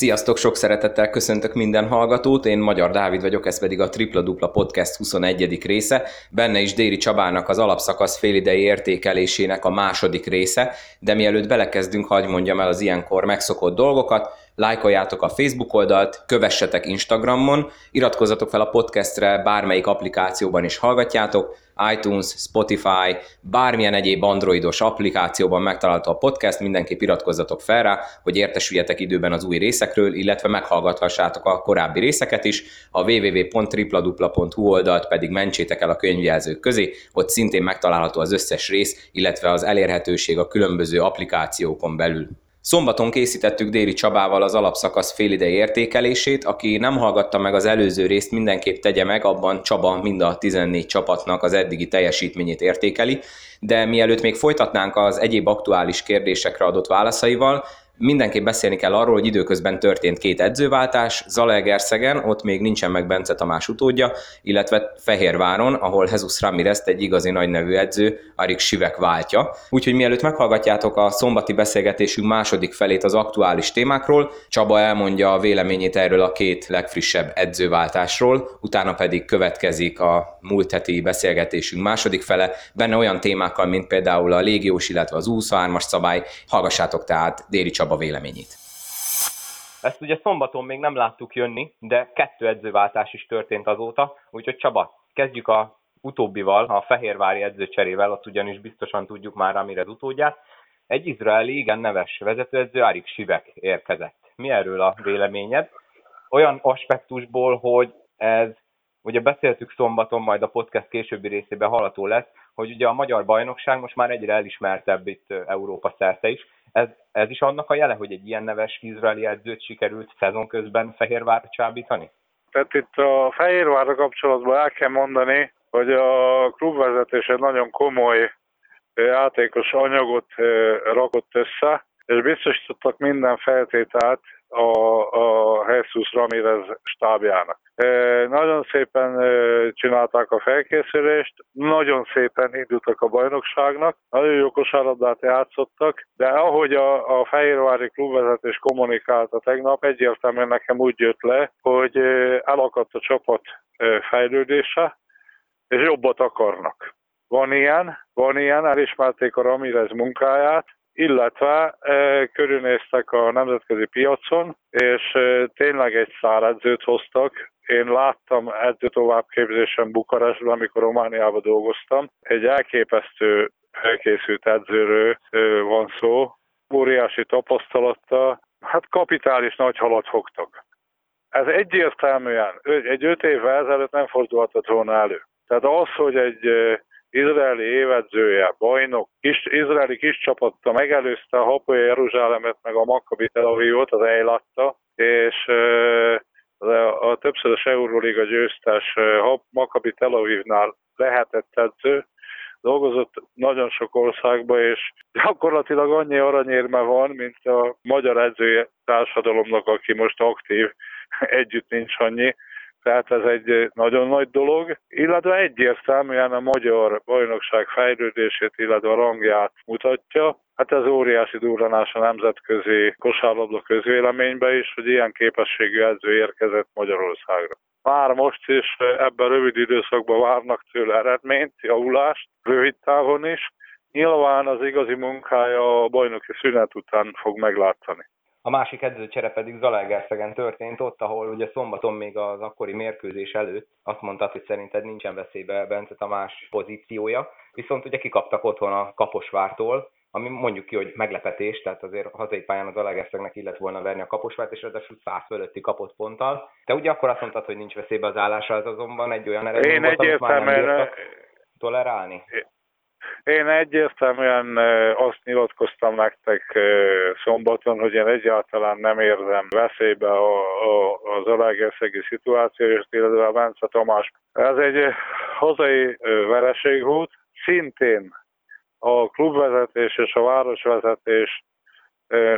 Sziasztok, sok szeretettel köszöntök minden hallgatót, én Magyar Dávid vagyok, ez pedig a Tripla Dupla Podcast 21. része, benne is Déri Csabának az alapszakasz félidei értékelésének a második része, de mielőtt belekezdünk, hagy mondjam el az ilyenkor megszokott dolgokat, lájkoljátok a Facebook oldalt, kövessetek Instagramon, iratkozzatok fel a podcastre, bármelyik applikációban is hallgatjátok, iTunes, Spotify, bármilyen egyéb androidos applikációban megtalálható a podcast, mindenképp iratkozzatok fel rá, hogy értesüljetek időben az új részekről, illetve meghallgathassátok a korábbi részeket is. A www.tripladupla.hu oldalt pedig mentsétek el a könyvjelzők közé, hogy szintén megtalálható az összes rész, illetve az elérhetőség a különböző applikációkon belül. Szombaton készítettük Déri Csabával az alapszakasz félidei értékelését, aki nem hallgatta meg az előző részt, mindenképp tegye meg, abban Csaba mind a 14 csapatnak az eddigi teljesítményét értékeli, de mielőtt még folytatnánk az egyéb aktuális kérdésekre adott válaszaival, Mindenképp beszélni kell arról, hogy időközben történt két edzőváltás, Zalaegerszegen, ott még nincsen meg Bence Tamás utódja, illetve Fehérváron, ahol Jesus Ramirez egy igazi nagy nevű edző, Arik Sivek váltja. Úgyhogy mielőtt meghallgatjátok a szombati beszélgetésünk második felét az aktuális témákról, Csaba elmondja a véleményét erről a két legfrissebb edzőváltásról, utána pedig következik a múlt heti beszélgetésünk második fele, benne olyan témákkal, mint például a légiós, illetve az 23-as szabály. Hallgassátok tehát Déri Csaba véleményét. Ezt ugye szombaton még nem láttuk jönni, de kettő edzőváltás is történt azóta, úgyhogy Csaba, kezdjük a utóbbival, a Fehérvári edzőcserével, ott ugyanis biztosan tudjuk már, amire az utódját. Egy izraeli, igen neves vezetőedző, Arik Sivek érkezett. Mi erről a véleményed? Olyan aspektusból, hogy ez, ugye beszéltük szombaton, majd a podcast későbbi részében hallható lesz, hogy ugye a magyar bajnokság most már egyre elismertebb itt Európa szerte is. Ez, ez is annak a jele, hogy egy ilyen neves izraeli edzőt sikerült szezon közben Fehérvár csábítani? Tehát itt a Fehérvárra kapcsolatban el kell mondani, hogy a klubvezetés egy nagyon komoly játékos anyagot rakott össze, és biztosítottak minden feltételt a, a Jesus Ramirez stábjának. Nagyon szépen csinálták a felkészülést, nagyon szépen indultak a bajnokságnak, nagyon jó kosárlabdát játszottak, de ahogy a, a Fehérvári klubvezetés kommunikálta tegnap, egyértelműen nekem úgy jött le, hogy elakadt a csapat fejlődése, és jobbat akarnak. Van ilyen, van ilyen, elismerték a Ramirez munkáját, illetve e, körülnéztek a nemzetközi piacon, és e, tényleg egy száredzőt hoztak. Én láttam edző továbbképzésen Bukarestben, amikor Romániában dolgoztam. Egy elképesztő felkészült edzőről e, van szó, óriási tapasztalata, hát kapitális nagy halat fogtak. Ez egyértelműen, egy öt évvel ezelőtt nem fordulhatott volna elő. Tehát az, hogy egy izraeli évedzője, bajnok, kis, izraeli kis csapatta megelőzte a Hapoya Jeruzsálemet, meg a Maccabi Tel Avivot, az Eilatta, és a, többszörös Euróliga győztes Maccabi Tel Avivnál lehetett edző, dolgozott nagyon sok országba, és gyakorlatilag annyi aranyérme van, mint a magyar edzői társadalomnak, aki most aktív, együtt nincs annyi, tehát ez egy nagyon nagy dolog, illetve egyértelműen a magyar bajnokság fejlődését, illetve a rangját mutatja. Hát ez óriási durranás a nemzetközi kosárlabda közvéleménybe is, hogy ilyen képességű edző érkezett Magyarországra. Már most is ebben a rövid időszakban várnak tőle eredményt, javulást, rövid távon is. Nyilván az igazi munkája a bajnoki szünet után fog meglátani. A másik edzőcsere pedig Zalaegerszegen történt, ott, ahol ugye szombaton még az akkori mérkőzés előtt azt mondtad, hogy szerinted nincsen veszélybe Bence Tamás pozíciója, viszont ugye kikaptak otthon a Kaposvártól, ami mondjuk ki, hogy meglepetés, tehát azért hazai pályán az Zalaegerszegnek illet volna verni a Kaposvárt, és ráadásul 100 fölötti kapott ponttal. Te ugye akkor azt mondtad, hogy nincs veszélybe az állása, az azonban egy olyan eredmény volt, amit már nem tolerálni. Én egyértelműen azt nyilatkoztam nektek szombaton, hogy én egyáltalán nem érzem veszélybe a, a, az alágerszegi szituáció, és illetve a Bence Tamás. Ez egy hazai vereség volt, szintén a klubvezetés és a városvezetés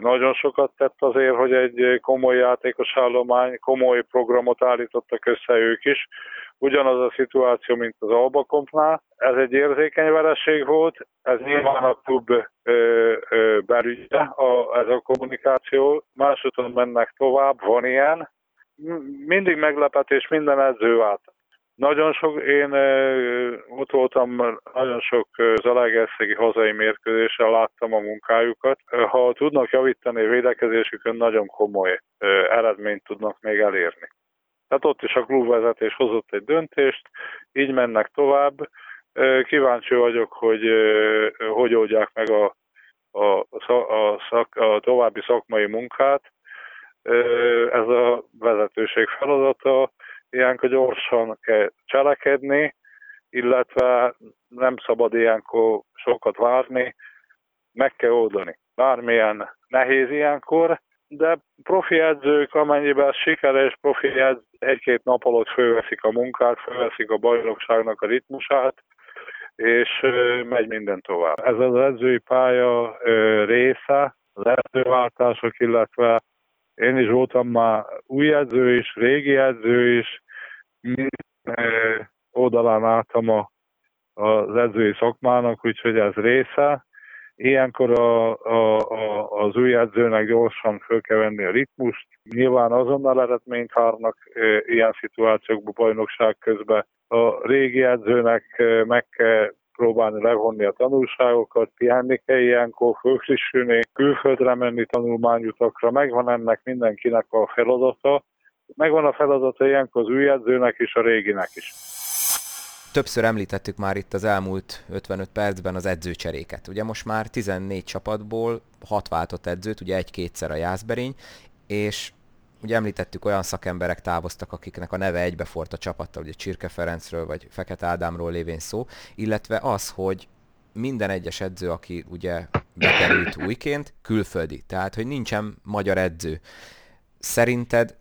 nagyon sokat tett azért, hogy egy komoly játékos állomány, komoly programot állítottak össze ők is. Ugyanaz a szituáció, mint az Albakompnál. Ez egy érzékeny vereség volt, ez nyilván a klub belügye, a, ez a kommunikáció. Másodon mennek tovább, van ilyen. Mindig meglepetés minden edző át. Nagyon sok, én ott voltam, nagyon sok Zalaegerszegi hazai mérkőzéssel láttam a munkájukat. Ha tudnak javítani a védekezésükön, nagyon komoly eredményt tudnak még elérni. Tehát ott is a klubvezetés hozott egy döntést, így mennek tovább. Kíváncsi vagyok, hogy hogy oldják meg a, a, a, szak, a további szakmai munkát. Ez a vezetőség feladata ilyenkor gyorsan kell cselekedni, illetve nem szabad ilyenkor sokat várni, meg kell oldani. Bármilyen nehéz ilyenkor, de profi edzők, amennyiben sikeres profi edző egy-két nap alatt fölveszik a munkát, fölveszik a bajnokságnak a ritmusát, és megy minden tovább. Ez az edzői pálya része, az edzőváltások, illetve én is voltam már új edző is, régi edző is, minden oldalán álltam a, az edzői szakmának, úgyhogy ez része. Ilyenkor a, a, a, az új edzőnek gyorsan föl kell venni a ritmust. Nyilván azonnal eredményt várnak e, ilyen szituációkban bajnokság közben. A régi edzőnek meg kell próbálni levonni a tanulságokat, pihenni kell ilyenkor, fölfrissülni, külföldre menni tanulmányutakra, megvan ennek mindenkinek a feladata, megvan a feladata ilyenkor az új edzőnek és a réginek is. Többször említettük már itt az elmúlt 55 percben az edzőcseréket. Ugye most már 14 csapatból 6 váltott edzőt, ugye egy-kétszer a Jászberény, és ugye említettük olyan szakemberek távoztak, akiknek a neve egybefort a csapattal, ugye Csirke Ferencről vagy Fekete Ádámról lévén szó, illetve az, hogy minden egyes edző, aki ugye bekerült újként, külföldi, tehát hogy nincsen magyar edző. Szerinted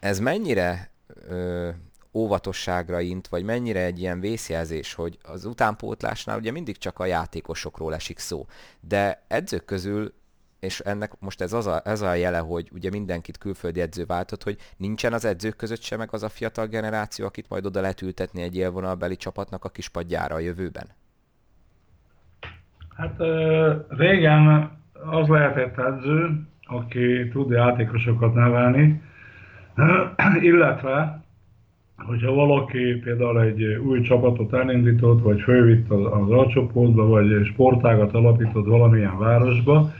ez mennyire ö, óvatosságra int, vagy mennyire egy ilyen vészjelzés, hogy az utánpótlásnál ugye mindig csak a játékosokról esik szó, de edzők közül és ennek most ez, az a, ez a jele, hogy ugye mindenkit külföldi edző váltott, hogy nincsen az edzők között sem meg az a fiatal generáció, akit majd oda lehet ültetni egy élvonalbeli csapatnak a kispadjára a jövőben? Hát régen az lehetett edző, aki tud játékosokat nevelni, illetve hogyha valaki például egy új csapatot elindított, vagy fölvitt az, alcsoportba, vagy sportágat alapított valamilyen városba,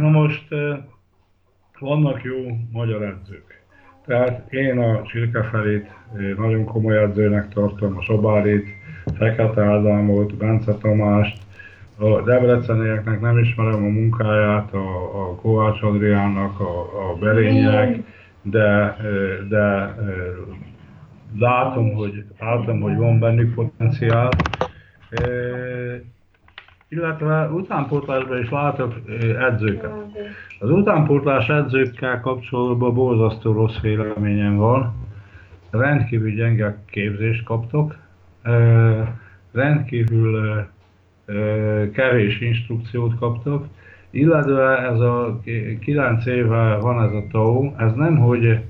na most vannak jó magyar edzők. Tehát én a Csirkefelét nagyon komoly edzőnek tartom, a Sobárit, Fekete Ádámot, Bence Tamást, a debrecenieknek nem ismerem a munkáját, a, a Kovács Adriánnak, a, a Berények, de, de látom, hogy, látom, hogy van bennük potenciál. Illetve utánpótlásban is látok edzőket. Az utánpótlás edzőkkel kapcsolatban borzasztó rossz véleményem van. Rendkívül gyenge képzést kaptok, rendkívül kevés instrukciót kaptok, illetve ez a 9 éve van ez a TAO, ez nem, hogy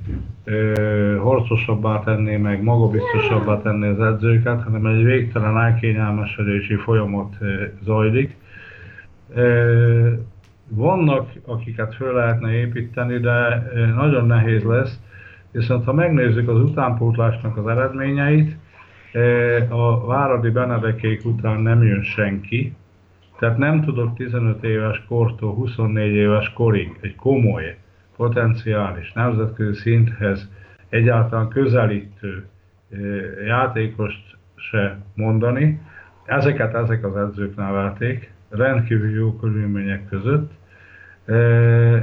ö, harcosabbá tenné meg, magabiztosabbá tenné az edzőket, hanem egy végtelen elkényelmesedési folyamat ö, zajlik. Ö, vannak, akiket föl lehetne építeni, de nagyon nehéz lesz, viszont ha megnézzük az utánpótlásnak az eredményeit, a Váradi Benedekék után nem jön senki, tehát nem tudok 15 éves kortól 24 éves korig egy komoly, potenciális, nemzetközi szinthez egyáltalán közelítő játékost se mondani. Ezeket ezek az edzők nevelték, rendkívül jó körülmények között,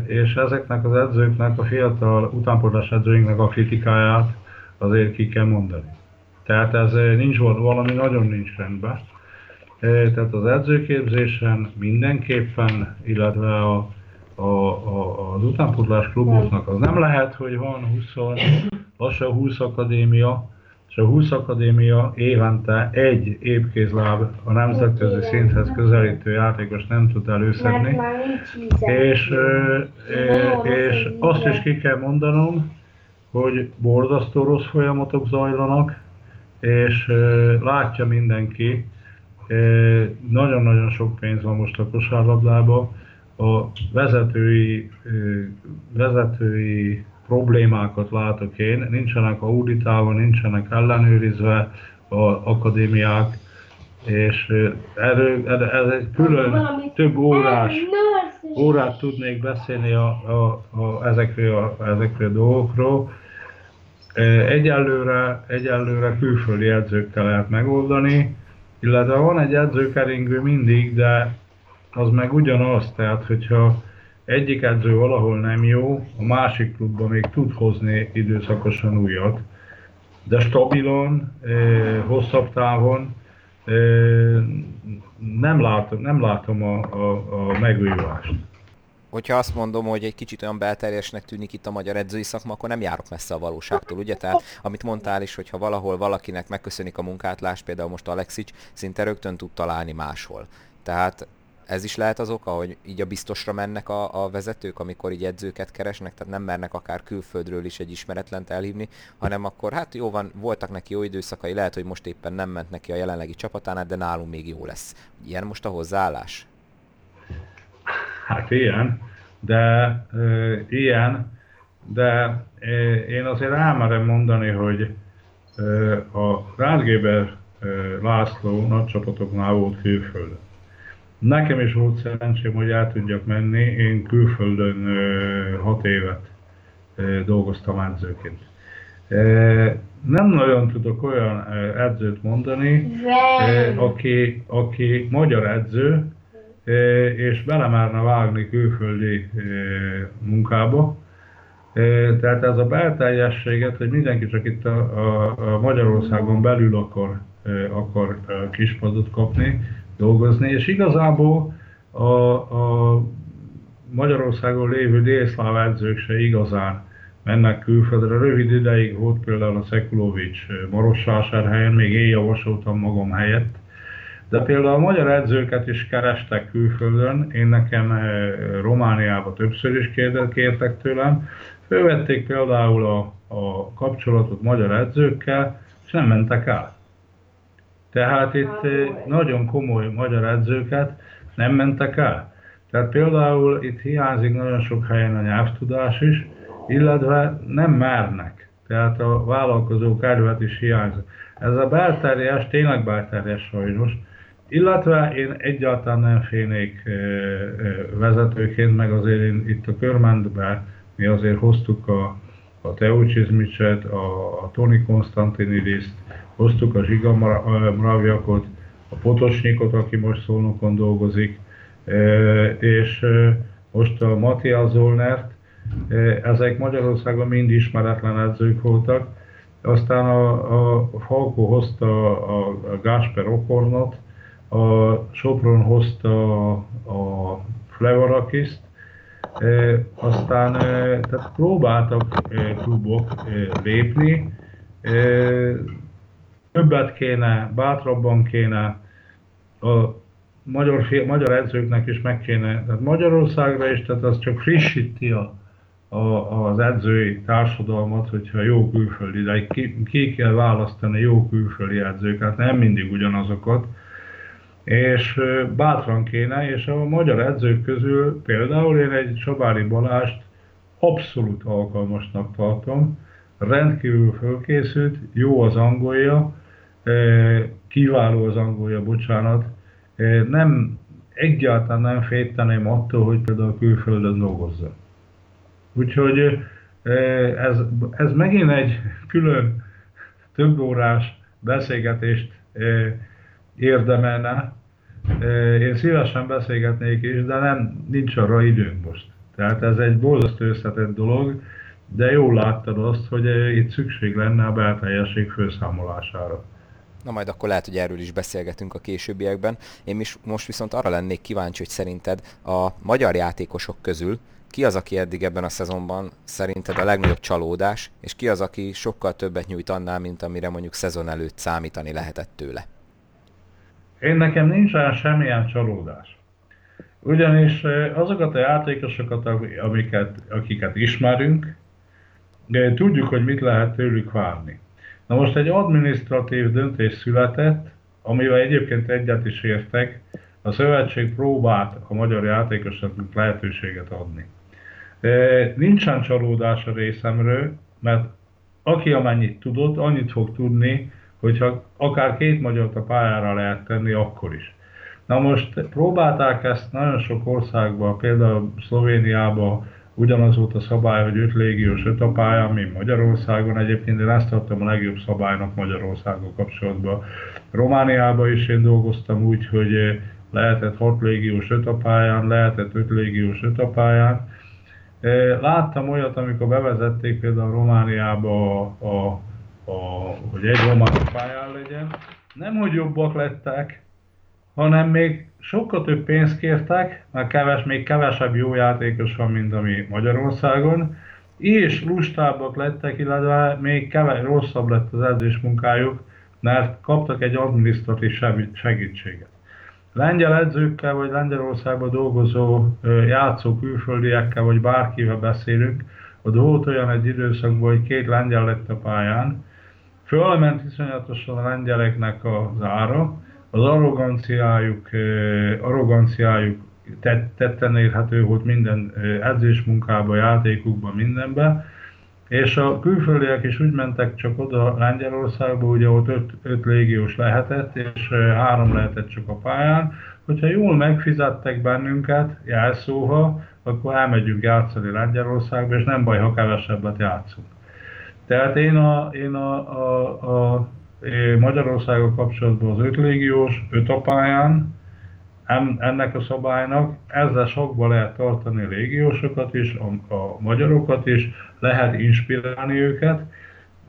és ezeknek az edzőknek, a fiatal utánpótlás edzőinknek a kritikáját azért ki kell mondani. Tehát ez eh, nincs valami nagyon nincs rendben. Eh, tehát az edzőképzésen mindenképpen, illetve a, a, a, az utánpótlás kluboknak az nem lehet, hogy van 20, lassan 20 akadémia, és a 20 akadémia évente egy épkézláb a nemzetközi szinthez közelítő játékos nem tud előszedni. És, és azt is ki kell mondanom, hogy borzasztó rossz folyamatok zajlanak, és látja mindenki, nagyon-nagyon sok pénz van most a kosárlabdában, a vezetői, vezetői problémákat látok én, nincsenek auditálva, nincsenek ellenőrizve a akadémiák, és erről, ez egy külön több órás órát tudnék beszélni a, a, a, ezekről, a, ezekről a dolgokról. Egyelőre, egyelőre külföldi edzőkkel lehet megoldani, illetve van egy edzőkeringő mindig, de az meg ugyanaz, tehát hogyha egyik edző valahol nem jó, a másik klubban még tud hozni időszakosan újat, de stabilon, eh, hosszabb távon eh, nem látom, nem látom a, a, a megújulást. Hogyha azt mondom, hogy egy kicsit olyan belterjesnek tűnik itt a magyar edzői szakma, akkor nem járok messze a valóságtól, ugye? Tehát, amit mondtál is, hogyha valahol valakinek megköszönik a munkátlás, például most Alexics, szinte rögtön tud találni máshol. Tehát ez is lehet az oka, hogy így a biztosra mennek a, a vezetők, amikor így edzőket keresnek, tehát nem mernek akár külföldről is egy ismeretlent elhívni, hanem akkor hát jó van, voltak neki jó időszakai, lehet, hogy most éppen nem ment neki a jelenlegi csapatánál, de nálunk még jó lesz. Ilyen most a hozzáállás? Hát ilyen, de e, ilyen, de e, én azért elmerem mondani, hogy e, a Rádgéber e, László nagy csapatoknál volt külföldön Nekem is volt szerencsém, hogy el tudjak menni. Én külföldön hat évet dolgoztam edzőként. Nem nagyon tudok olyan edzőt mondani, aki, aki magyar edző, és belemerne vágni külföldi munkába. Tehát ez a belteljességet, hogy mindenki csak itt a, a, a Magyarországon belül akar, akar kispadot kapni, dolgozni, és igazából a, a Magyarországon lévő délszláv edzők se igazán mennek külföldre. Rövid ideig volt például a Szekulovics Marossásárhelyen, még én javasoltam magam helyett, de például a magyar edzőket is kerestek külföldön, én nekem eh, Romániába többször is kértek tőlem, fölvették például a, a kapcsolatot magyar edzőkkel, és nem mentek el. Tehát itt eh, nagyon komoly magyar edzőket nem mentek el. Tehát például itt hiányzik nagyon sok helyen a nyelvtudás is, illetve nem mernek. Tehát a vállalkozó kedvet is hiányzik. Ez a belterjes, tényleg belterjes sajnos, illetve én egyáltalán nem félnék eh, eh, vezetőként, meg azért én itt a körmentben mi azért hoztuk a, a Teucsizmicset, a, a Tony Konstantinidiszt, hoztuk a Zsiga Mravjakot, a Potosnyikot, aki most Szolnokon dolgozik, és most a Matthias Zollnert, ezek Magyarországon mind ismeretlen edzők voltak, aztán a, a Falko hozta a, a Gásper Okornot, a Sopron hozta a, a Flevarakiszt, e, aztán e, tehát próbáltak e, klubok e, lépni, e, többet kéne, bátrabban kéne, a magyar, magyar edzőknek is meg kéne, tehát Magyarországra is, tehát az csak frissíti a, a, az edzői társadalmat, hogyha jó külföldi, de ki, ki kell választani jó külföldi edzőket, nem mindig ugyanazokat, és bátran kéne, és a magyar edzők közül például én egy Sabári Balást abszolút alkalmasnak tartom, rendkívül fölkészült, jó az angolja, kiváló az angolja, bocsánat, nem, egyáltalán nem félteném attól, hogy például külföldön dolgozza. Úgyhogy ez, ez megint egy külön több órás beszélgetést érdemelne. Én szívesen beszélgetnék is, de nem, nincs arra időnk most. Tehát ez egy borzasztó összetett dolog, de jól láttad azt, hogy itt szükség lenne a belteljesség felszámolására. Na majd akkor lehet, hogy erről is beszélgetünk a későbbiekben. Én is most viszont arra lennék kíváncsi, hogy szerinted a magyar játékosok közül ki az, aki eddig ebben a szezonban szerinted a legnagyobb csalódás, és ki az, aki sokkal többet nyújt annál, mint amire mondjuk szezon előtt számítani lehetett tőle? Én nekem nincs olyan semmilyen csalódás. Ugyanis azokat a játékosokat, amiket, akiket ismerünk, de tudjuk, hogy mit lehet tőlük várni. Na most egy administratív döntés született, amivel egyébként egyet is értek, a szövetség próbált a magyar játékosoknak lehetőséget adni. Nincsen csalódás a részemről, mert aki amennyit tudott, annyit fog tudni, hogyha akár két magyar a pályára lehet tenni, akkor is. Na most próbálták ezt nagyon sok országban, például Szlovéniában ugyanaz volt a szabály, hogy öt légiós öt a pályán, Magyarországon. Egyébként én ezt tartom a legjobb szabálynak Magyarországon kapcsolatban. Romániában is én dolgoztam úgy, hogy lehetett 6 légiós öt a pályán, lehetett 5 légiós öt a pályán. Láttam olyat, amikor bevezették például Romániába, a, a, a, hogy egy román pályán legyen, nem hogy jobbak lettek, hanem még sokkal több pénzt kértek, mert keves, még kevesebb jó játékos van, mint ami Magyarországon, és lustábbak lettek, illetve még keves, rosszabb lett az edzés munkájuk, mert kaptak egy adminisztratív segítséget. Lengyel edzőkkel, vagy Lengyelországban dolgozó játszó külföldiekkel, vagy bárkivel beszélünk, ott volt olyan egy időszakban, hogy két lengyel lett a pályán, fölment iszonyatosan a lengyeleknek az ára, az arroganciájuk, arroganciájuk tetten érhető volt minden edzésmunkában, játékukban, mindenben, és a külföldiek is úgy mentek csak oda Lengyelországba, ugye ott öt, öt légiós lehetett, és három lehetett csak a pályán. Hogyha jól megfizettek bennünket, jelszóha, akkor elmegyünk játszani Lengyelországba, és nem baj, ha kevesebbet játszunk. Tehát én a, én a, a, a Magyarországgal kapcsolatban az öt légiós, öt a pályán, ennek a szabálynak, ezzel sokba lehet tartani légiósokat is, a, magyarokat is, lehet inspirálni őket.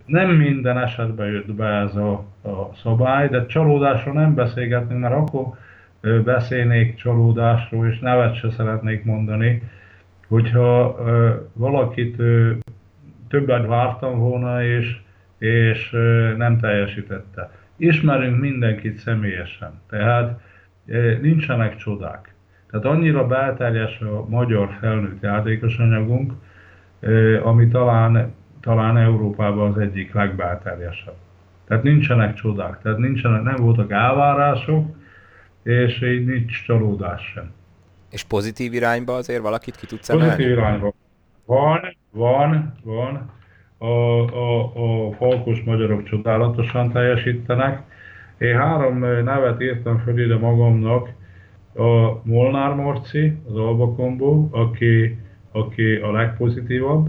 Nem minden esetben jött be ez a, a szabály, de csalódásról nem beszélgetni, mert akkor beszélnék csalódásról, és nevet se szeretnék mondani, hogyha valakit többet vártam volna, és és nem teljesítette. Ismerünk mindenkit személyesen, tehát nincsenek csodák. Tehát annyira belterjes a magyar felnőtt játékos anyagunk, ami talán, talán Európában az egyik legbelterjesebb. Tehát nincsenek csodák, tehát nincsenek, nem voltak elvárások, és így nincs csalódás sem. És pozitív irányba azért valakit ki tudsz emelni? Pozitív irányba. Van, van, van a, a, a falkos magyarok csodálatosan teljesítenek. Én három nevet írtam föl ide magamnak, a Molnár Marci, az Alba Combo, aki, aki a legpozitívabb.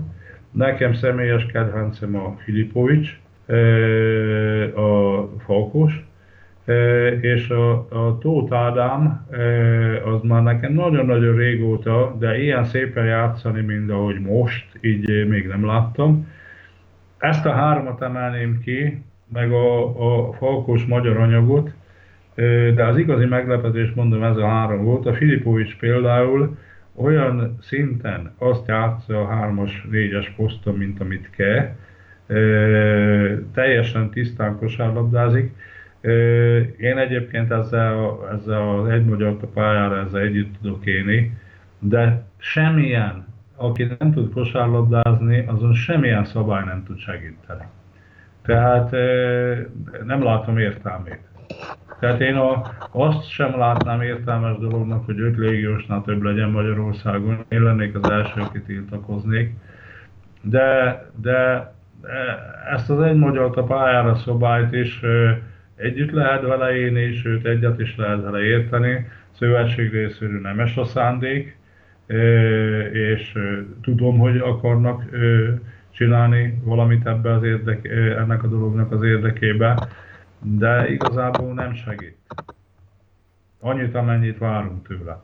Nekem személyes kedvencem a Filipovics, a Falkos, és a, a Tóth Ádám, az már nekem nagyon-nagyon régóta, de ilyen szépen játszani, mint ahogy most, így még nem láttam. Ezt a háromat emelném ki, meg a, a falkos magyar anyagot, de az igazi meglepetés, mondom, ez a három volt. A Filipovics például olyan szinten azt játsza a hármas, négyes poszton, mint amit kell, teljesen tisztán kosárlabdázik. Én egyébként ezzel, ezzel az egy magyar pályára ezzel együtt tudok élni, de semmilyen aki nem tud kosárlabdázni, azon semmilyen szabály nem tud segíteni. Tehát nem látom értelmét. Tehát én a, azt sem látnám értelmes dolognak, hogy öt légiósnál több legyen Magyarországon. Én lennék az első, aki tiltakoznék. De, de ezt az egy magyar a pályára szobályt is együtt lehet vele élni, sőt egyet is lehet vele érteni. Szövetség részéről nemes a szándék, és tudom, hogy akarnak csinálni valamit ebbe az érdek, ennek a dolognak az érdekébe, de igazából nem segít. Annyit, amennyit várunk tőle.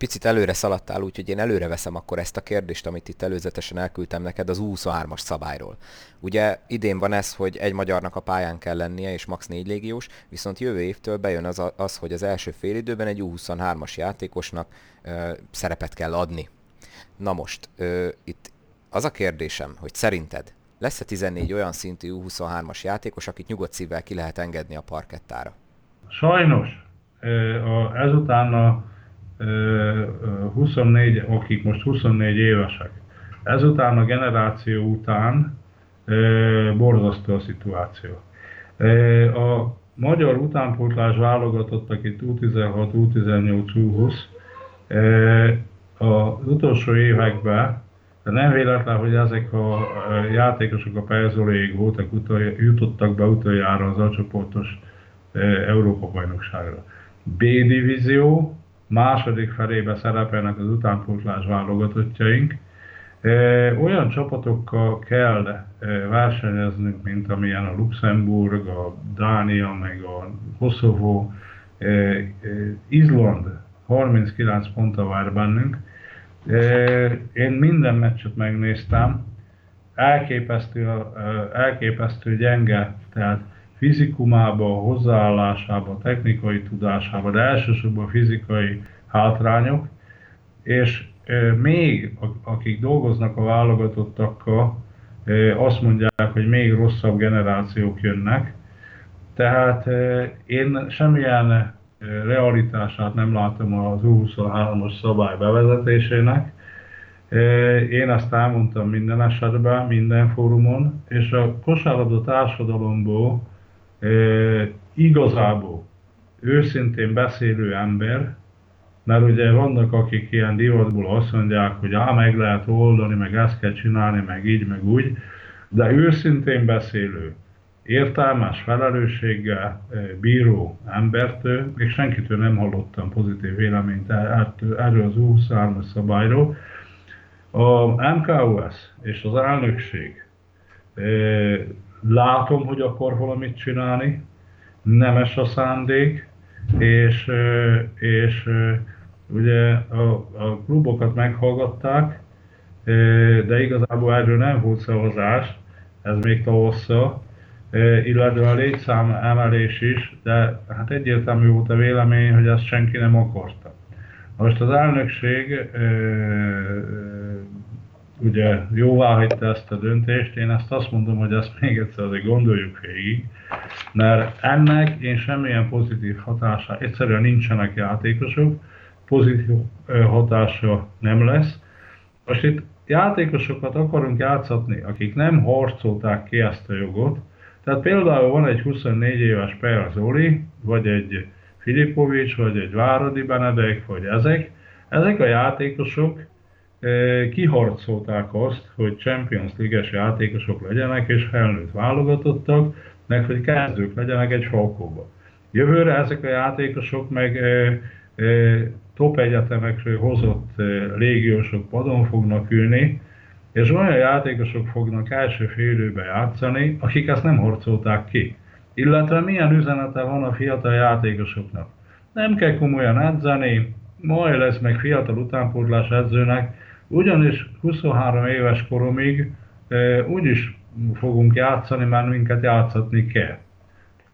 Picit előre szaladtál, úgyhogy én előre veszem akkor ezt a kérdést, amit itt előzetesen elküldtem neked az U23-as szabályról. Ugye idén van ez, hogy egy magyarnak a pályán kell lennie, és max. 4 légiós, viszont jövő évtől bejön az, az hogy az első félidőben egy U23-as játékosnak ö, szerepet kell adni. Na most, ö, itt az a kérdésem, hogy szerinted lesz-e 14 olyan szintű U23-as játékos, akit nyugodt szívvel ki lehet engedni a parkettára? Sajnos. Ezután a 24, akik most 24 évesek, ezután a generáció után borzasztó a szituáció. A magyar utánpótlás válogatott, akit U16, U18, U20, az utolsó években de nem véletlen, hogy ezek a játékosok a Pejzoléig voltak, utolj, jutottak be utoljára az alcsoportos Európa-bajnokságra. B-divízió, második felébe szerepelnek az utánpótlás válogatottjaink. Olyan csapatokkal kell versenyeznünk, mint amilyen a Luxemburg, a Dánia, meg a Koszovó, Izland 39 ponttal vár bennünk, én minden meccset megnéztem, elképesztő, elképesztő gyenge, tehát fizikumába, hozzáállásába, technikai tudásába, de elsősorban fizikai hátrányok, és még akik dolgoznak a válogatottakkal, azt mondják, hogy még rosszabb generációk jönnek. Tehát én semmilyen realitását nem látom az U23-as szabály bevezetésének. Én ezt elmondtam minden esetben, minden fórumon, és a kosárlabda társadalomból igazából őszintén beszélő ember, mert ugye vannak, akik ilyen divatból azt mondják, hogy á, meg lehet oldani, meg ezt kell csinálni, meg így, meg úgy, de őszintén beszélő, értelmes, felelősséggel bíró embertől, még senkitől nem hallottam pozitív véleményt erről az 23 szabályról. A MKOS és az elnökség látom, hogy akar valamit csinálni, nemes a szándék, és, és ugye a, a klubokat meghallgatták, de igazából erről nem volt szavazás, ez még tavasszal, illetve a létszám emelés is, de hát egyértelmű volt a vélemény, hogy ezt senki nem akarta. Most az elnökség ugye jóvá hagyta ezt a döntést, én ezt azt mondom, hogy ezt még egyszer azért gondoljuk végig, mert ennek én semmilyen pozitív hatása, egyszerűen nincsenek játékosok, pozitív hatása nem lesz. Most itt játékosokat akarunk játszatni, akik nem harcolták ki ezt a jogot, tehát például van egy 24 éves Peja Zoli, vagy egy Filipovics, vagy egy Váradi Benedek, vagy ezek, ezek a játékosok kiharcolták azt, hogy Champions League-es játékosok legyenek, és felnőtt válogatottak, meg hogy kezdők legyenek egy falkóba. Jövőre ezek a játékosok meg e, e, top egyetemekről hozott e, légiósok padon fognak ülni, és olyan játékosok fognak első félőbe játszani, akik ezt nem harcolták ki. Illetve milyen üzenete van a fiatal játékosoknak. Nem kell komolyan edzeni, majd lesz meg fiatal utánpótlás edzőnek, ugyanis 23 éves koromig e, úgyis fogunk játszani, mert minket játszatni kell.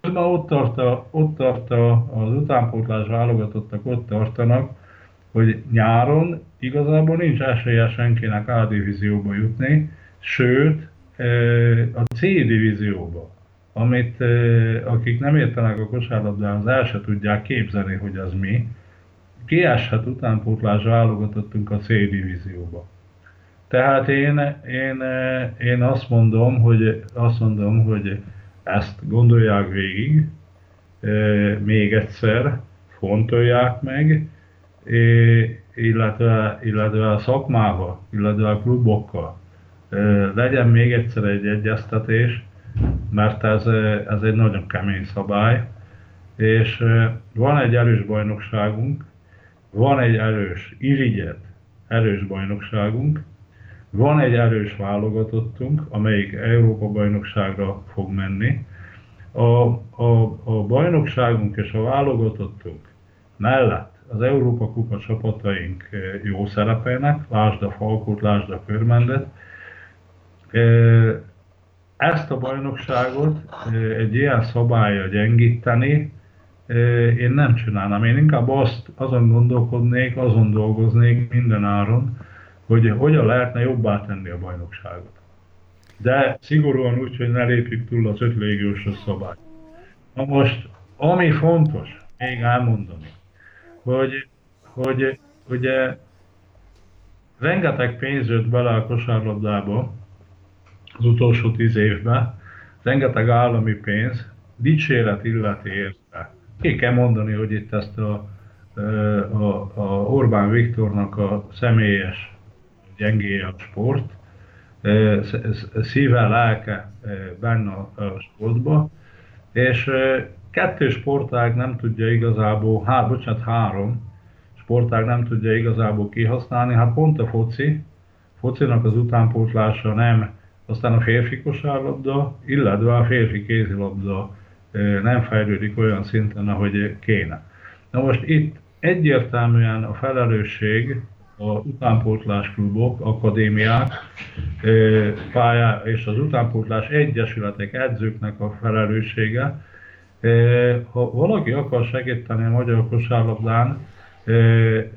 Közben ott tart, a, ott tart a, az utánpótlás válogatottak, ott tartanak, hogy nyáron igazából nincs esélye senkinek A divízióba jutni, sőt a C divízióba, amit akik nem értenek a kosárlabdához, el se tudják képzelni, hogy az mi, kieshet utánpótlás válogatottunk a C divízióba. Tehát én, én, én azt mondom, hogy azt mondom, hogy ezt gondolják végig, még egyszer, fontolják meg, illetve, illetve a szakmával, illetve a klubokkal legyen még egyszer egy egyeztetés, mert ez, ez egy nagyon kemény szabály, és van egy erős bajnokságunk, van egy erős, irigyet erős bajnokságunk, van egy erős válogatottunk, amelyik Európa-bajnokságra fog menni. A, a, a bajnokságunk és a válogatottunk mellett az Európa Kupa csapataink jó szerepelnek, lásd a Falkot, lásd a Körmendet. Ezt a bajnokságot egy ilyen szabálya gyengíteni, én nem csinálnám. Én inkább azt, azon gondolkodnék, azon dolgoznék minden áron, hogy hogyan lehetne jobbá tenni a bajnokságot. De szigorúan úgy, hogy ne lépjük túl az öt légiós szabályt. Na most, ami fontos, még elmondani, hogy, hogy ugye rengeteg pénz jött bele a kosárlabdába az utolsó tíz évben, rengeteg állami pénz, dicséret illeti. Ki kell mondani, hogy itt ezt a, a, a Orbán Viktornak a személyes gyengéje a sport, szíve, lelke benne a sportba, és kettő sportág nem tudja igazából, hát bocsánat, három sportág nem tudja igazából kihasználni, hát pont a foci, focinak az utánpótlása nem, aztán a férfi kosárlabda, illetve a férfi kézilabda nem fejlődik olyan szinten, ahogy kéne. Na most itt egyértelműen a felelősség a utánpótlás klubok, akadémiák, pályá és az utánpótlás egyesületek, edzőknek a felelőssége. Ha valaki akar segíteni a magyar kosárlabdán,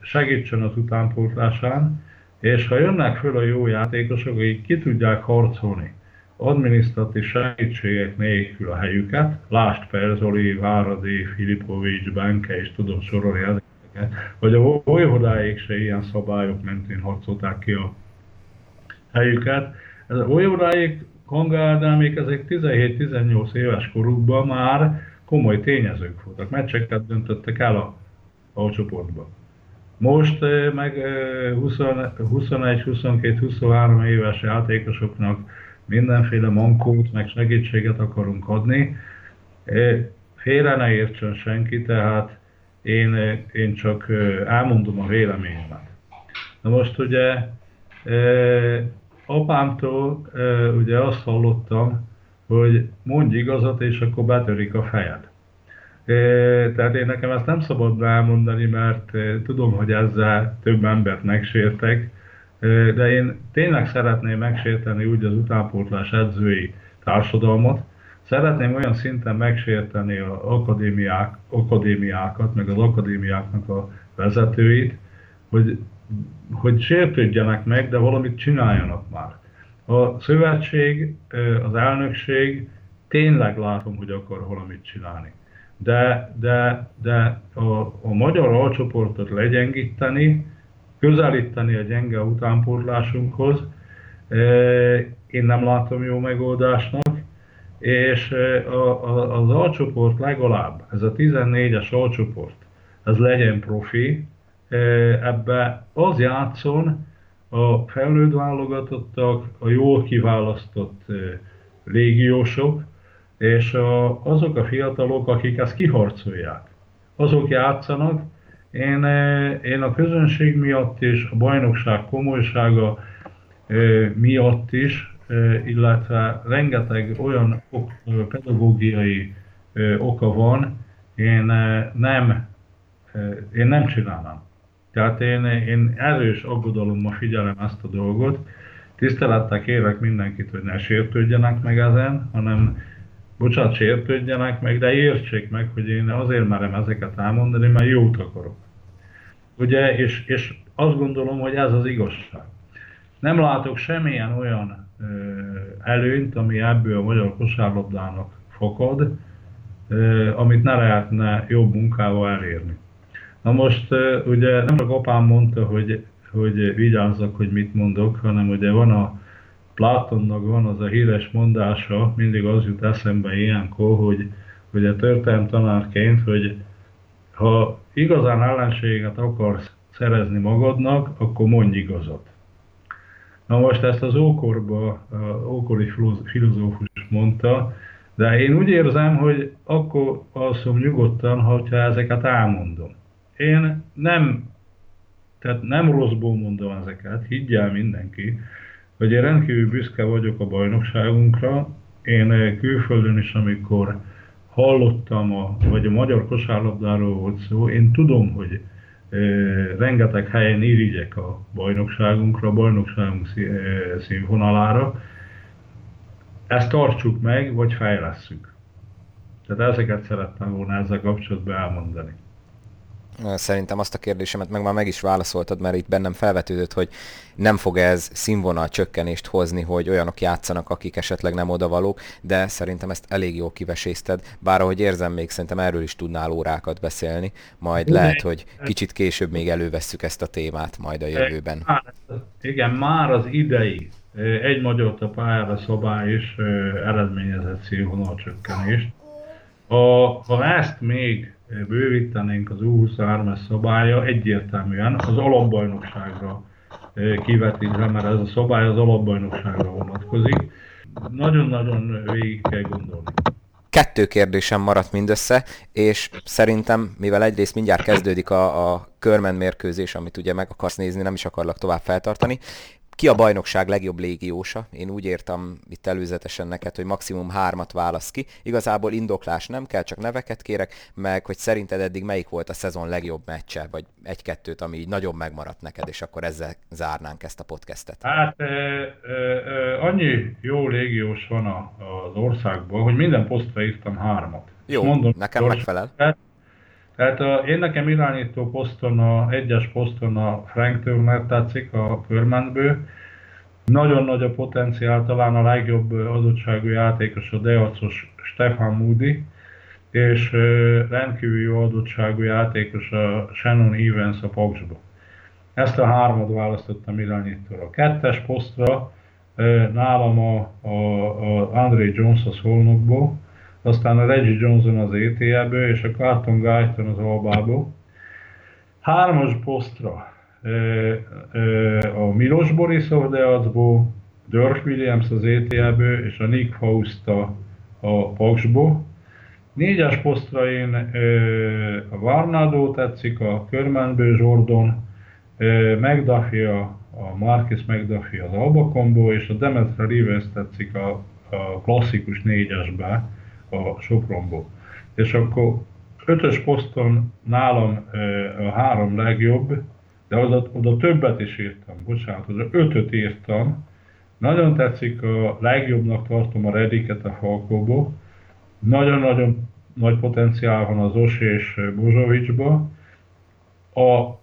segítsen az utánpótlásán, és ha jönnek föl a jó játékosok, akik ki tudják harcolni adminisztratív segítségek nélkül a helyüket, Lást Perzoli, Váradi, Filipovics, Benke, és tudom sorolni ezeket, vagy a volyvodáig se ilyen szabályok mentén harcolták ki a helyüket. Ez a volyvodáig Kanga ezek 17-18 éves korukban már komoly tényezők voltak, meccseket döntöttek el a, a csoportban. Most eh, meg 21, 22, 23 éves játékosoknak mindenféle mankót, meg segítséget akarunk adni. Félre ne értsen senki, tehát én, én csak elmondom a véleményemet. Na most ugye apámtól ugye azt hallottam, hogy mondj igazat, és akkor betörik a fejed. Tehát én nekem ezt nem szabad elmondani, mert tudom, hogy ezzel több embert megsértek, de én tényleg szeretném megsérteni úgy az utánpótlás edzői társadalmat, szeretném olyan szinten megsérteni az akadémiák, akadémiákat, meg az akadémiáknak a vezetőit, hogy, hogy sértődjenek meg, de valamit csináljanak már. A szövetség, az elnökség tényleg látom, hogy akar valamit csinálni. De, de, de a, a magyar alcsoportot legyengíteni, közelíteni a gyenge utánpótlásunkhoz. Én nem látom jó megoldásnak, és az alcsoport legalább, ez a 14-es alcsoport, ez legyen profi, ebbe az játszon a felnőtt válogatottak, a jól kiválasztott légiósok, és azok a fiatalok, akik ezt kiharcolják, azok játszanak, én, eh, én a közönség miatt és a bajnokság komolysága eh, miatt is, eh, illetve rengeteg olyan pedagógiai oka van, én nem, én nem csinálnám. Tehát én, én erős aggodalommal figyelem ezt a dolgot. Tisztelettel kérek mindenkit, hogy ne sértődjenek meg ezen, hanem bocsánat, sértődjenek meg, de értsék meg, hogy én azért merem ezeket elmondani, mert jót akarok. Ugye, és, és azt gondolom, hogy ez az igazság. Nem látok semmilyen olyan ö, előnyt, ami ebből a magyar kosárlabdának fakad, ö, amit ne lehetne jobb munkával elérni. Na most ö, ugye nem csak apám mondta, hogy, hogy vigyázzak, hogy mit mondok, hanem ugye van a Platonnak van az a híres mondása, mindig az jut eszembe ilyenkor, hogy ugye történelm tanárként, hogy ha igazán ellenséget akarsz szerezni magadnak, akkor mondj igazat. Na most ezt az ókorba, ókori filozófus mondta, de én úgy érzem, hogy akkor alszom nyugodtan, ha ezeket elmondom. Én nem, tehát nem rosszból mondom ezeket, higgyel mindenki, hogy én rendkívül büszke vagyok a bajnokságunkra. Én eh, külföldön is, amikor hallottam, a, vagy a magyar kosárlabdáról volt szó, én tudom, hogy rengeteg helyen irigyek a bajnokságunkra, a bajnokságunk színvonalára. Ezt tartsuk meg, vagy fejlesszük. Tehát ezeket szerettem volna ezzel kapcsolatban elmondani. Szerintem azt a kérdésemet meg már meg is válaszoltad, mert itt bennem felvetődött, hogy nem fog ez színvonal csökkenést hozni, hogy olyanok játszanak, akik esetleg nem odavalók, de szerintem ezt elég jól kivesézted, bár ahogy érzem, még szerintem erről is tudnál órákat beszélni, majd lehet, hogy kicsit később még elővesszük ezt a témát majd a jövőben. Igen, már az idei egy magyar a pályára szobá is eredményezett színvonal csökkenést. Ha, ha ezt még bővítenénk az U23-es szabálya, egyértelműen az alapbajnokságra kivetítve, mert ez a szabály az alapbajnokságra vonatkozik. Nagyon-nagyon végig kell gondolni. Kettő kérdésem maradt mindössze, és szerintem, mivel egyrészt mindjárt kezdődik a, a körmen mérkőzés, amit ugye meg akarsz nézni, nem is akarlak tovább feltartani, ki a bajnokság legjobb légiósa? Én úgy értem itt előzetesen neked, hogy maximum hármat válasz ki. Igazából indoklás nem kell, csak neveket kérek, meg hogy szerinted eddig melyik volt a szezon legjobb meccse, vagy egy-kettőt, ami így nagyon megmaradt neked, és akkor ezzel zárnánk ezt a podcastet. Hát e, e, e, annyi jó légiós van a, az országban, hogy minden posztra írtam hármat. Jó, Mondom, nekem gyors, megfelel. Tehát a, én nekem irányító poszton, a egyes poszton a Frank Turner tetszik a Körmentből. Nagyon nagy a potenciál, talán a legjobb adottságú játékos a Deacos Stefan Moody, és rendkívül jó adottságú játékos a Shannon Evans a Paksba. Ezt a hármat választottam irányítóra. A kettes posztra nálam a, a, a André Jones a Szolnokból, aztán a Reggie Johnson az ETL-ből, és a Carlton Guyton az Albából. Hármas posztra a Milos Borisov Deacból, Dirk Williams az ETL-ből, és a Nick Faust a, Paksból. Négyes posztra én a Varnado tetszik, a Körmenből Jordan, McDuffie a, a Marcus McDuffie az Albakomból, és a Demetra Rivers tetszik a, a klasszikus négyesbe, a Sopronból. És akkor ötös poszton nálam a három legjobb, de oda, oda többet is írtam, bocsánat, oda ötöt írtam. Nagyon tetszik, a legjobbnak tartom a Rediket a Falkóból. Nagyon-nagyon nagy potenciál van az Os és Bozsovicsba. A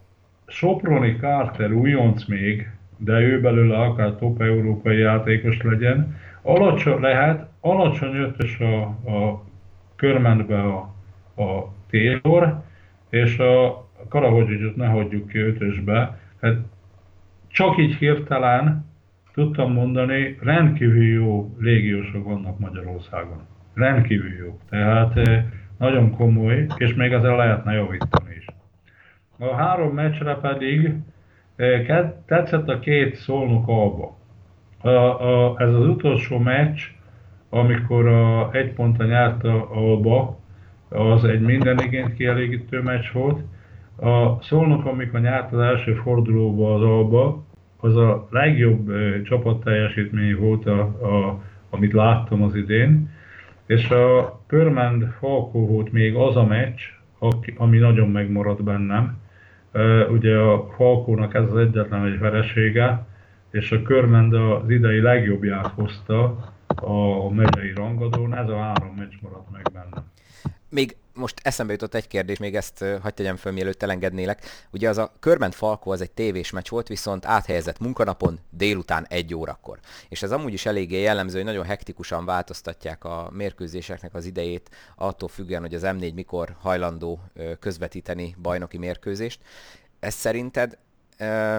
Soproni Carter újonc még, de ő belőle akár top európai játékos legyen. Alacsony lehet, alacsony ötös a, a körmentbe a, a Taylor, és a Karahogyicsot ne hagyjuk ki ötösbe. Hát csak így hirtelen tudtam mondani, rendkívül jó légiósok vannak Magyarországon. Rendkívül jó. Tehát eh, nagyon komoly, és még ezzel lehetne javítani is. A három meccsre pedig tetszett a két szolnok alba. A, a, ez az utolsó meccs, amikor a egy pontra nyerte Alba, az egy minden igényt kielégítő meccs volt. A Szolnok, amikor nyert az első fordulóba az Alba, az a legjobb csapatteljesítmény volt, a, a, amit láttam az idén. És a Pörmend Falkó volt még az a meccs, ami nagyon megmaradt bennem. Ugye a Falkónak ez az egyetlen egy veresége, és a Körmend az idei legjobbját hozta, a megyei rangadón, ez a három meccs maradt meg benne. Még most eszembe jutott egy kérdés, még ezt hagyd tegyem föl, mielőtt elengednélek. Ugye az a Körment Falkó az egy tévés meccs volt, viszont áthelyezett munkanapon délután egy órakor. És ez amúgy is eléggé jellemző, hogy nagyon hektikusan változtatják a mérkőzéseknek az idejét, attól függően, hogy az M4 mikor hajlandó közvetíteni bajnoki mérkőzést. Ez szerinted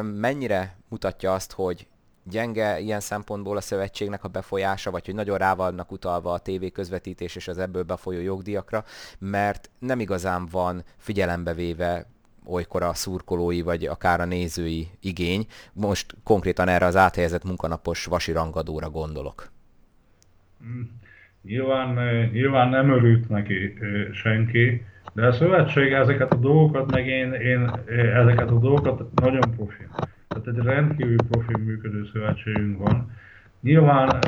mennyire mutatja azt, hogy gyenge ilyen szempontból a szövetségnek a befolyása, vagy hogy nagyon rá vannak utalva a tévé közvetítés és az ebből befolyó jogdíjakra, mert nem igazán van figyelembe véve olykor a szurkolói, vagy akár a nézői igény. Most konkrétan erre az áthelyezett munkanapos vasi rangadóra gondolok. Nyilván, nyilván nem örült neki senki, de a szövetség ezeket a dolgokat, meg én, én ezeket a dolgokat nagyon profil. Tehát egy rendkívül profi működő szövetségünk van. Nyilván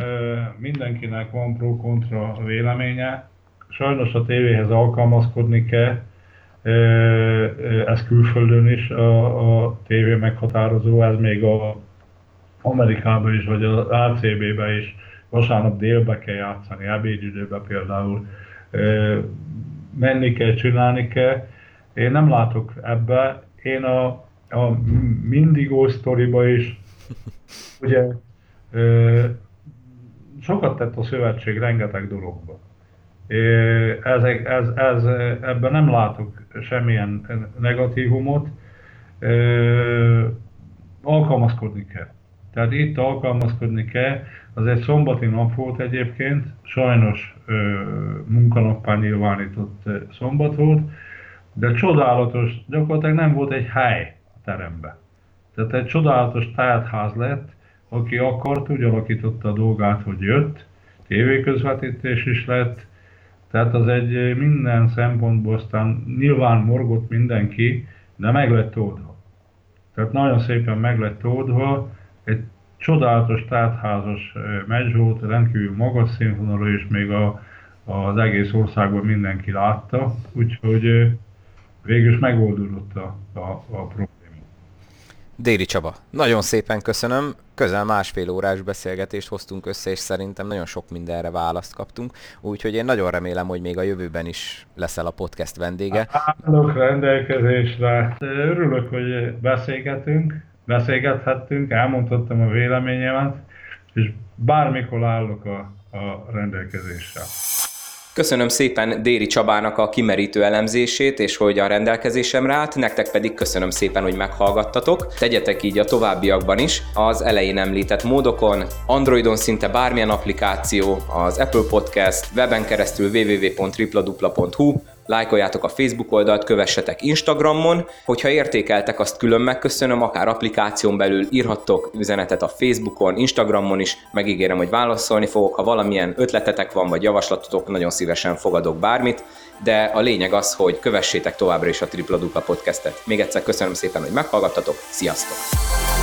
mindenkinek van pro-kontra véleménye, sajnos a tévéhez alkalmazkodni kell, ez külföldön is a, a tévé meghatározó, ez még a Amerikában is, vagy az ACB-ben is vasárnap délbe kell játszani, ebédidőben például menni kell, csinálni kell. Én nem látok ebbe. Én a, a Mindigo sztoriba is, ugye sokat tett a szövetség rengeteg dologba. Ez, ez, ez, ebben nem látok semmilyen negatívumot. Alkalmazkodni kell. Tehát itt alkalmazkodni kell. Az egy szombati nap volt egyébként, sajnos munkanappá nyilvánított szombat volt, de csodálatos, gyakorlatilag nem volt egy hely a teremben. Tehát egy csodálatos tájátház lett, aki akart, úgy alakította a dolgát, hogy jött, tévéközvetítés is lett, tehát az egy minden szempontból aztán nyilván morgott mindenki, de meg lett oldva. Tehát nagyon szépen meg lett oldva, egy csodálatos tátházas meccs volt, rendkívül magas színvonalú, és még a, az egész országban mindenki látta, úgyhogy végül is megoldódott a, a, a probléma. Déri Csaba, nagyon szépen köszönöm. Közel másfél órás beszélgetést hoztunk össze, és szerintem nagyon sok mindenre választ kaptunk. Úgyhogy én nagyon remélem, hogy még a jövőben is leszel a podcast vendége. Állok rendelkezésre. Örülök, hogy beszélgetünk, beszélgethettünk, elmondhattam a véleményemet, és bármikor állok a, a rendelkezésre. Köszönöm szépen Déri Csabának a kimerítő elemzését, és hogy a rendelkezésemre állt, nektek pedig köszönöm szépen, hogy meghallgattatok. Tegyetek így a továbbiakban is, az elején említett módokon, Androidon szinte bármilyen applikáció, az Apple Podcast, weben keresztül www.tripladupla.hu, lájkoljátok a Facebook oldalt, kövessetek Instagramon, hogyha értékeltek, azt külön megköszönöm, akár applikáción belül írhattok üzenetet a Facebookon, Instagramon is, megígérem, hogy válaszolni fogok, ha valamilyen ötletetek van, vagy javaslatotok, nagyon szívesen fogadok bármit, de a lényeg az, hogy kövessétek továbbra is a Tripla Dupla podcastet. Még egyszer köszönöm szépen, hogy meghallgattatok, sziasztok!